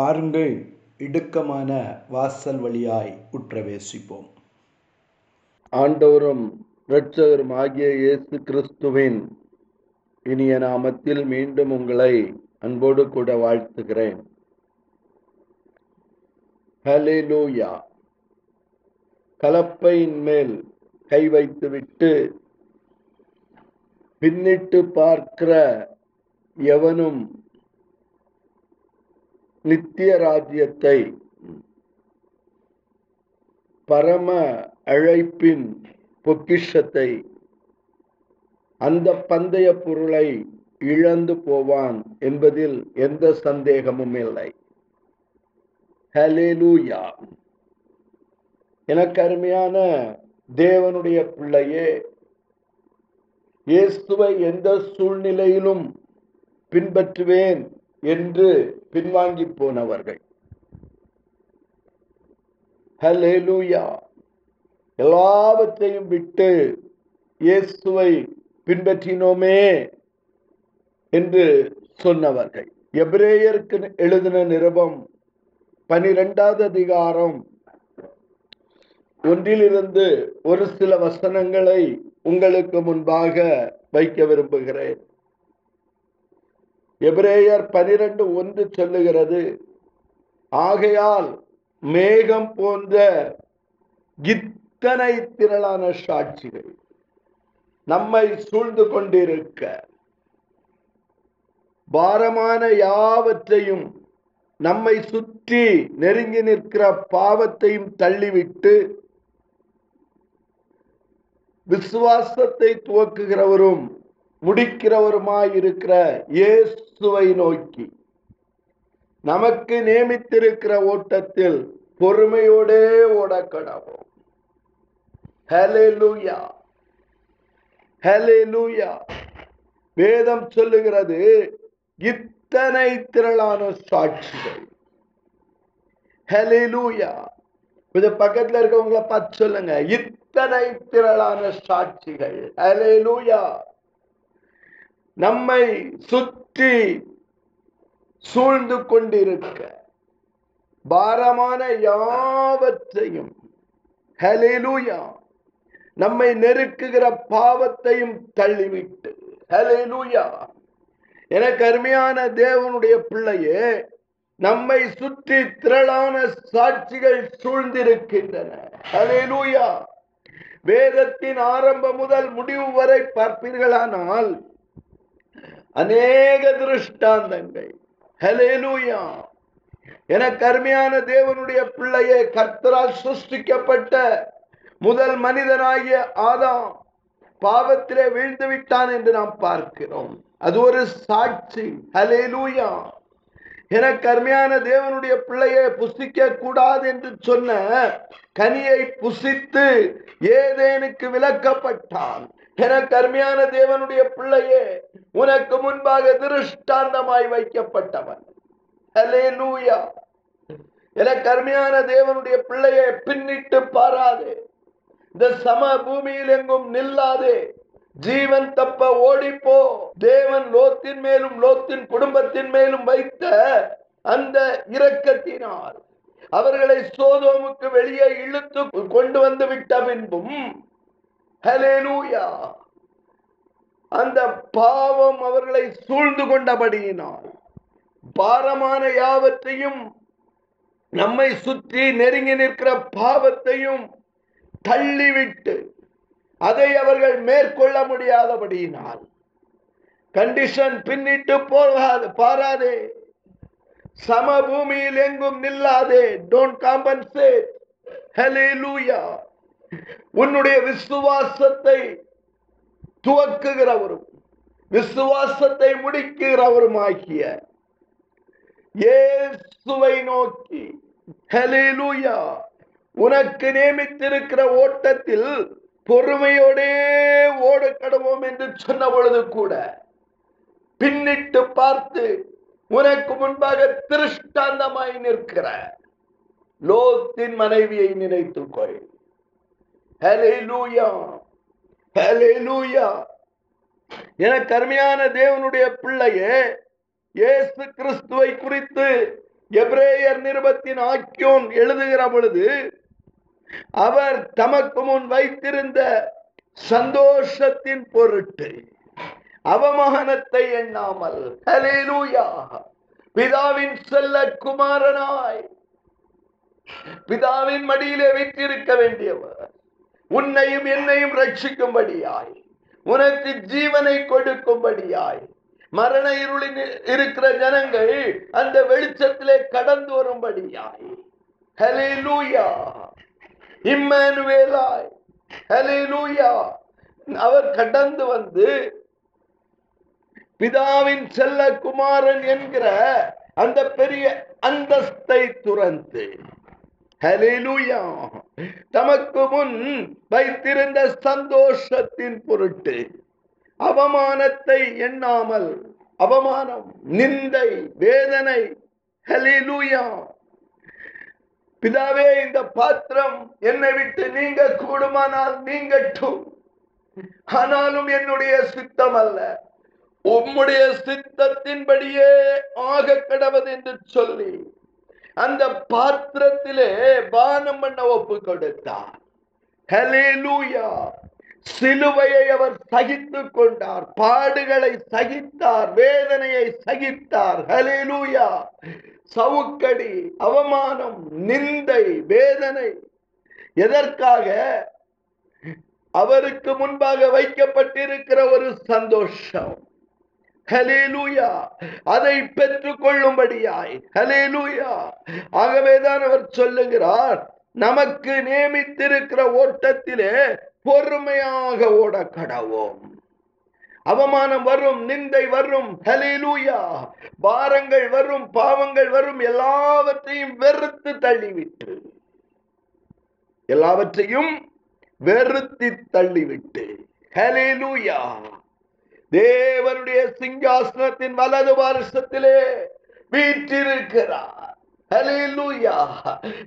பாருங்கள் இடுக்கமான வாசல் வழியாய் உற்றவேசிப்போம். ஆண்டவரும் இரட்சகரும் ஆகிய இயேசு கிறிஸ்துவின் இனிய நாமத்தில் மீண்டும் உங்களை அன்போடு கூட வாழ்த்துகிறேன். ஹalleluya. கலப்பையின் மேல் கை வைத்துவிட்டு பின்னிட்டு பார்க்கிற எவனும் நித்திய ராஜ்யத்தை பரம அழைப்பின் பொக்கிஷத்தை அந்த பந்தய பொருளை இழந்து போவான் என்பதில் எந்த சந்தேகமும் இல்லை. ஹலேலூயா எனக்கு அருமையான தேவனுடைய பிள்ளையே இயேசுவை எந்த சூழ்நிலையிலும் பின்பற்றுவேன். என்று பின்வாங்கி போனவர்கள். ஹலேலூயா எல்லாவற்றையும் விட்டு இயேசுவை பின்பற்றினோமே என்று சொன்னவர்கள். எபிரேயருக்கு எழுதின நிருபம் பனிரெண்டாவது அதிகாரம் ஒன்றிலிருந்து ஒரு சில வசனங்களை உங்களுக்கு முன்பாக வைக்க விரும்புகிறேன். எபிரேயர் பனிரெண்டு ஒன்று சொல்லுகிறது ஆகையால் மேகம் போன்ற இத்தனை திரளான சாட்சிகள் நம்மை சூழ்ந்து கொண்டிருக்க பாரமான யாவற்றையும் நம்மை சுற்றி நெருங்கி நிற்கிற பாவத்தையும் தள்ளிவிட்டு விசுவாசத்தை துவக்குகிறவரும் முடிக்கிறவருமாயிருக்கிற இயேசுவை நோக்கி. நமக்கு நியமித்திருக்கிற ஓட்டத்தில் பொறுமையோடே ஓட கடவோம் வேதம் சொல்லுகிறது இத்தனை திரளான சாட்சிகள். ஹalleluya கொஞ்சம் பக்கத்துல இருக்கவங்கள பார்த்து சொல்லுங்க இத்தனை திரளான சாட்சிகள். ஹalleluya நம்மை சுற்றி சூழ்ந்து கொண்டிருக்க பாரமான யாவற்றையும் ஹalleluya நம்மை நெருக்குகிற பாவத்தையும் தள்ளிவிட்டு ஹalleluya. எனக்கு அருமையான தேவனுடைய பிள்ளையே நம்மை சுற்றி திரளான சாட்சிகள் சூழ்ந்திருக்கின்றன ஹalleluya. வேதத்தின் ஆரம்பம் முதல் முடிவு வரை பார்ப்பீர்களானால் அநேக திருஷ்டாந்தங்கள். ஹலேலூயா என கருமையான தேவனுடைய பிள்ளையே கர்த்தரால் சிருஷ்டிக்கப்பட்ட முதல் மனிதனாகிய ஆதாம் பாவத்திலே வீழ்ந்து விட்டான் என்று நாம் பார்க்கிறோம். அது ஒரு சாட்சி. ஹலேலூயா என கருமையான தேவனுடைய பிள்ளையை புசிக்க கூடாது என்று சொன்ன கனியை புசித்து ஏதேனுக்கு விளக்கப்பட்டான் எனக்கு அருமையான தேவனுடைய பிள்ளையே உனக்கு முன்பாக திருஷ்டாந்தமாய் வைக்கப்பட்டவன். ஹலேலூயா எனக்கு அருமையான தேவனுடைய பிள்ளையை பின்னிட்டு பாராதே. இந்த சம பூமியில் எங்கும் நில்லாதே. ஜீவன் தப்ப ஓடிப்போ. தேவன் லோத்தின் மேலும் லோத்தின் குடும்பத்தின் மேலும் வைத்த அந்த இரக்கத்தினால் அவர்களை சோதோமுக்கு வெளியே இழுத்து கொண்டு வந்து விட்ட பின்பும் ஹலேலூயா அந்த பாவம் அவர்களை சூழ்ந்து கொண்டபடியினால் பாரமான யாவற்றையும் நம்மை சுற்றி நெருங்கி நிற்கிற பாவத்தையும் தள்ளிவிட்டு அதை அவர்கள் மேற்கொள்ள முடியாதபடியினால் கண்டிஷன் பின்னிட்டு போகாது பாராதே. சமபூமியில் எங்கும் நில்லாதே. டோன்ட் காம்பன்சேட் லூயா உன்னுடைய விசுவாசத்தை துவக்குகிறவரும் விசுவாசத்தை முடிக்கிறவருமாகிய இயேசுவை நோக்கி ஹலிலூயா உனக்கு நியமித்திருக்கிற ஓட்டத்தில் பொறுமையோடே ஓட கடவோம் என்று சொன்ன பொழுது கூட பின்னிட்டு பார்த்து உனக்கு முன்பாக திருஷ்டாந்தமாய் நிற்கிற லோத்தின் மனைவியை நினைத்துக்கொள். ஹalleluya ஹalleluya என கருமையான தேவனுடைய பிள்ளையே இயேசு கிறிஸ்துவை குறித்து எப்ரேயர் நிருபத்தின் ஆக்கியோன் எழுதுகிற பொழுது அவர் தமக்கு முன் வைத்திருந்த சந்தோஷத்தின் பொருட்டு அவமானத்தை எண்ணாமல் ஹalleluya பிதாவின் செல்ல குமாரனாய் பிதாவின் மடியிலே வைத்திருக்க வேண்டியவர் உன்னையும் என்னையும் ரட்சிக்கும்படியாய் உனக்கு ஜீவனை கொடுக்கும்படியாய் மரண இருளில் இருக்கிற ஜனங்கள் அந்த வெளிச்சத்திலே கடந்து வரும்படியாய். ஹalleluya. இம்மானுவேலாய் லூயா அவர் கடந்து வந்து பிதாவின் செல்ல குமாரன் என்கிற அந்த பெரிய அந்தஸ்தை துறந்து. ஹalleluya. தமக்கு முன் வைத்திருந்த சந்தோஷத்தின் பொருட்டு அவமானத்தை எண்ணாமல் அவமானம் நிந்தை வேதனை ஹalleluya பிதாவே இந்த பாத்திரம் என்னை விட்டு நீங்க கூடுமானால் நீங்கட்டும். ஆனாலும் என்னுடைய சித்தம் அல்ல. உம்முடைய சித்தத்தின்படியே ஆக கடவது என்று சொல்லி அந்த பாத்திரத்திலே பானம் பண்ண ஒப்பு கொடுத்தார் சிலுவையை அவர் சகித்துக் கொண்டார். பாடுகளை சகித்தார். வேதனையை சகித்தார். ஹலேலூயா சவுக்கடி அவமானம் நிந்தை வேதனை. எதற்காக? அவருக்கு முன்பாக வைக்கப்பட்டிருக்கிற ஒரு சந்தோஷம். ஹலேலூயா அதை பெற்றுக் கொள்ளும்படியாய் ஹலேலூயா ஆகவேதான் அவர் சொல்லுகிறார் நமக்கு நியமித்திருக்கிற ஓட்டத்திலே பொறுமையாக ஓட கடவோம் அவமானம் வரும் நிந்தை வரும் ஹலேலூயா பாரங்கள் வரும் பாவங்கள் வரும் எல்லாவற்றையும் வெறுத்து தள்ளிவிட்டு. எல்லாவற்றையும் வெறுத்தி தள்ளிவிட்டு. ஹலிலூயா தேவனுடைய சிங்காசனத்தின் வலது வருஷத்திலே வீற்றிருக்கிறார்.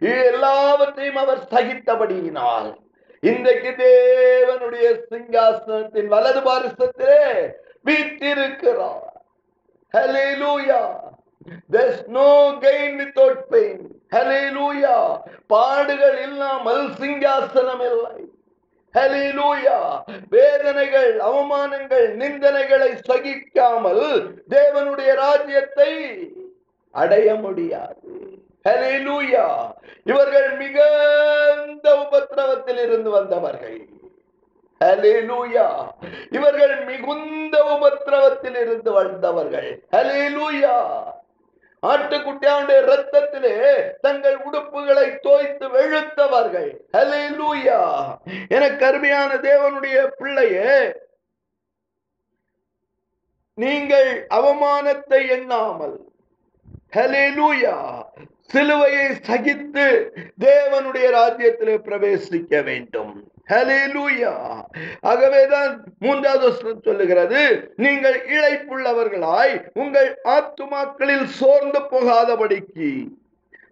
எல்லாவற்றையும் அவர் சகித்தபடியினால் இன்றைக்கு தேவனுடைய சிங்காசனத்தின் வலது பாரிசத்திலே வீட்டிருக்கிறார் there's no gain without pain. பாடுகள் இல்லாமல் சிங்காசனம் இல்லை. வேதனைகள் அவமானங்கள் நிந்தனைகளை சகிக்காமல் தேவனுடைய ராஜ்யத்தை அடைய முடியாது. ஹalleluya இவர்கள் மிகுந்த உபத்திரவத்தில் இருந்து வந்தவர்கள். இவர்கள் மிகுந்த உபத்திரவத்தில் இருந்து வந்தவர்கள். ஹalleluya ஆட்டுக்குட்டியாவுடைய ரத்தத்திலே தங்கள் உடுப்புகளை தோய்த்து வெளுத்தவர்கள். என கருமையான தேவனுடைய பிள்ளையே நீங்கள் அவமானத்தை எண்ணாமல் ஹalleluya சிலுவையை சகித்து தேவனுடைய ராஜ்யத்திலே பிரவேசிக்க வேண்டும். ஆகவேதான் மூன்றாவது வசனம் சொல்லுகிறது நீங்கள் இழைப்புள்ளவர்களாய் உங்கள் ஆத்துமாக்களில் சோர்ந்து போகாதபடிக்கு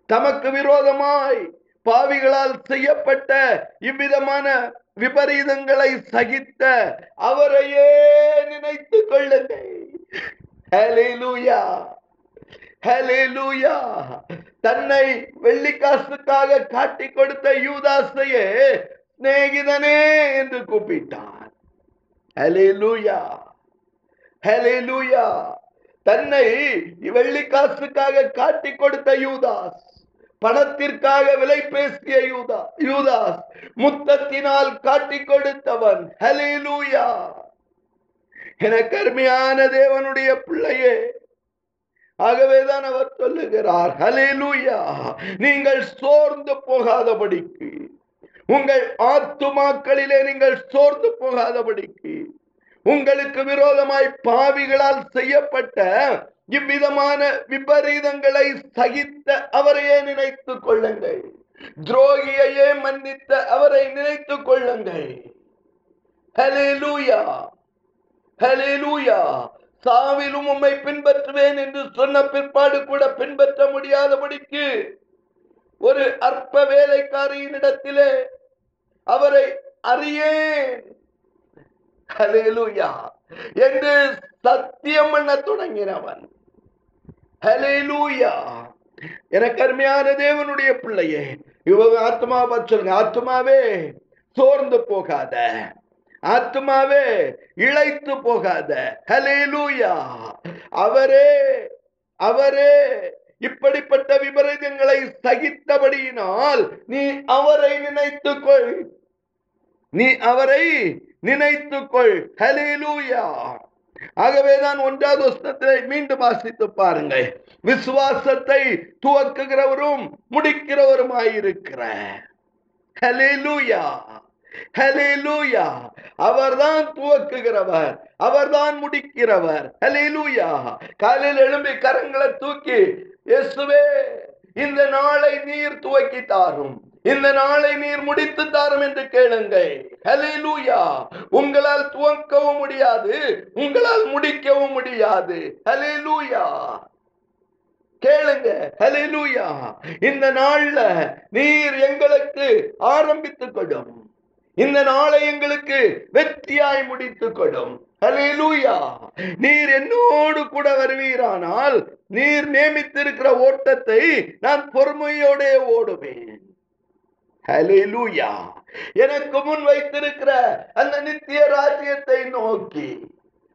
தமக்கு விரோதமாய் பாவிகளால் செய்யப்பட்ட இவ்விதமான விபரீதங்களை சகித்த அவரையே நினைத்துக் கொள்ளுங்கள். தன்னை வெள்ளிக்காசுக்காக காட்டி கொடுத்த யூதாசையே சிநேகிதனே என்று கூப்பிட்டார் ஹalleluya ஹalleluya. தன்னை வெள்ளிக்காசுக்காக காட்டி கொடுத்த யூதாஸ் பணத்திற்காக விலை பேசிய யூதா யூதாஸ் முத்தத்தினால் காட்டி கொடுத்தவன். ஹalleluya. என அருமையான தேவனுடைய பிள்ளையே ஆகவேதான் அவர் சொல்லுகிறார். ஹalleluya. நீங்கள் சோர்ந்து போகாதபடிக்கு. உங்கள் ஆத்துமாக்களிலே நீங்கள் சோர்ந்து போகாதபடிக்கு உங்களுக்கு விரோதமாய் பாவிகளால் செய்யப்பட்ட இவ்விதமான விபரீதங்களை சகித்த அவரையே நினைத்து கொள்ளுங்கள். துரோகியையே மன்னித்த அவரை நினைத்து கொள்ளுங்கள். சாவிலும் உம்மை பின்பற்றுவேன் என்று சொன்ன பிற்பாடு கூட பின்பற்ற முடியாதபடிக்கு ஒரு அற்ப வேலைக்காரியின் இடத்திலே அவரை அறியேன். என்று சத்தியம் பண்ண தொடங்கினவன். ஹalleluya எனக்கு அருமையான தேவனுடைய பிள்ளையே இவங்க ஆத்மா சொல்லுங்க ஆத்மாவே சோர்ந்து போகாத. ஆத்மாவே இழைத்து போகாத. ஹலேலூயா அவரே அவரே இப்படிப்பட்ட விபரீதங்களை சகித்தபடியினால் நீ அவரை நினைத்துக்கொள். நீ அவரை நினைத்துக்கொள். ஆகவே ஆகவேதான் ஒன்றாவது வசனத்தை மீண்டும் வாசித்து பாருங்கள். விசுவாசத்தை துவக்குகிறவரும் முடிக்கிறவருமாயிருக்கிற ஹலேலூயா ஹலேலூயா அவர்தான் துவக்குகிறவர். அவர்தான் முடிக்கிறவர். ஹலேலூயா காலையில் எழும்பி கரங்களை தூக்கி இயேசுவே இந்த நாளை நீர் துவக்கி தாரும். இந்த நாளை நீர் முடித்து தாரும் என்று கேளுங்கள். ஹலேலூயா உங்களால் துவக்கவும் முடியாது உங்களால் முடிக்கவும் முடியாது. ஹலேலூயா கேளுங்க. ஹலேலூயா இந்த நாள்ல நீர் எங்களுக்கு ஆரம்பித்துக் கொடும். இந்த நாளை எங்களுக்கு வெற்றியாய் முடித்துக் கொடும். ஹலேலூயா நீர் என்னோடு கூட வருவீரானால் நீர் நியமித்திருக்கிற ஓட்டத்தை நான் பொறுமையோட ஓடுவேன். ஹலேலூயா எனக்கு முன் வைத்திருக்கிற அந்த நித்திய ராஜ்யத்தை நோக்கி.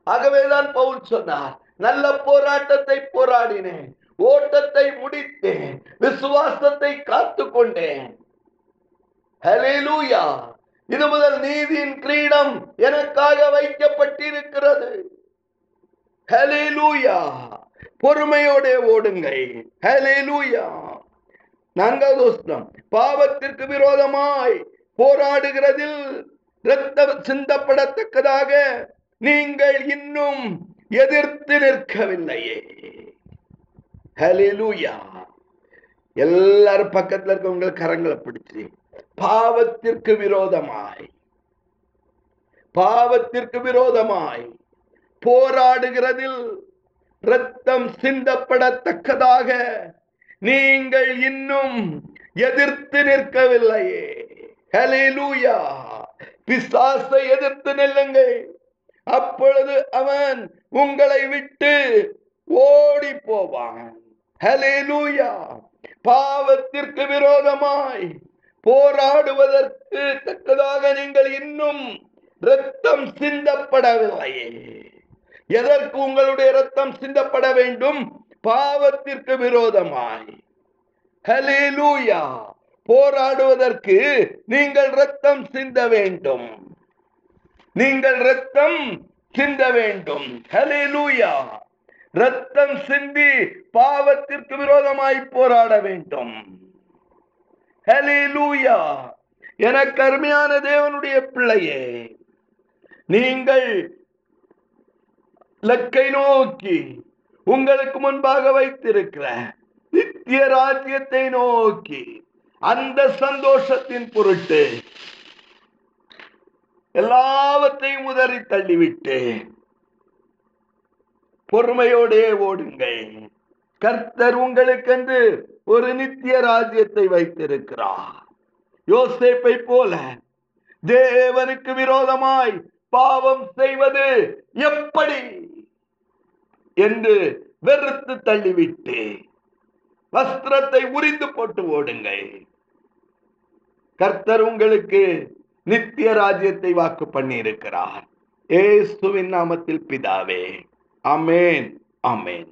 ஆகவேதான் பவுல் சொன்னார் நல்ல போராட்டத்தை போராடினேன் ஓட்டத்தை முடித்தேன் விசுவாசத்தை காத்து கொண்டேன் இது முதல் நீதியின் கிரீடம் எனக்காக வைக்கப்பட்டிருக்கிறது. ஹலேலூயா பொறுமையோட ஓடுங்கள். ஹலேலூயா நான்காவது வசனம். பாவத்திற்கு விரோதமாய் போராடுகிறதில் இரத்த சிந்தப்படத்தக்கதாக நீங்கள் இன்னும் எதிர்த்து நிற்கவில்லையே ஹலிலூயா எல்லாரும் பக்கத்துல இருக்கவங்க கரங்களை பிடிச்சு பாவத்திற்கு விரோதமாய். பாவத்திற்கு விரோதமாய். போராடுகிறதில் ரத்தம் சிந்தப்படத்தக்கதாக நீங்கள் இன்னும் எதிர்த்து நிற்கவில்லையே. ஹலிலூயா பிசாசை எதிர்த்து நில்லுங்கள். அப்பொழுது அவன் உங்களை விட்டு ஓடி போவான். ஹலேலூயா பாவத்திற்கு விரோதமாய். போராடுவதற்கு தக்கதாக நீங்கள் இன்னும் ரத்தம் சிந்தப்படவில்லையே எதற்கு உங்களுடைய ரத்தம் சிந்தப்பட வேண்டும்? பாவத்திற்கு விரோதமாய். ஹலிலூயா போராடுவதற்கு நீங்கள் ரத்தம் சிந்த வேண்டும். நீங்கள் ரத்தம் சிந்த வேண்டும். ஹலிலூயா ரத்தம் சிந்தி பாவத்திற்கு விரோதமாய் போராட வேண்டும். ஹலிலூயா எனக்கு கருமையான தேவனுடைய பிள்ளையே நீங்கள் லக்கை நோக்கி உங்களுக்கு முன்பாக வைத்திருக்கிற நித்திய ராஜ்யத்தை நோக்கி அந்த சந்தோஷத்தின் பொருட்டு எல்லாவற்றையும் உதறி தள்ளிவிட்டு பொறுமையோடே ஓடுங்கள். கர்த்தர் உங்களுக்கென்று ஒரு நித்திய ராஜ்யத்தை வைத்திருக்கிறார். யோசேப்பை போல தேவனுக்கு விரோதமாய் பாவம் செய்வது எப்படி என்று வெறுத்து தள்ளிவிட்டு வஸ்திரத்தை உரிந்து போட்டு ஓடுங்கள். கர்த்தர் உங்களுக்கு நித்திய ராஜ்யத்தை வாக்கு பண்ணி இருக்கிறார் ஏசுவின் நாமத்தில் பிதாவே அமேன் அமேன்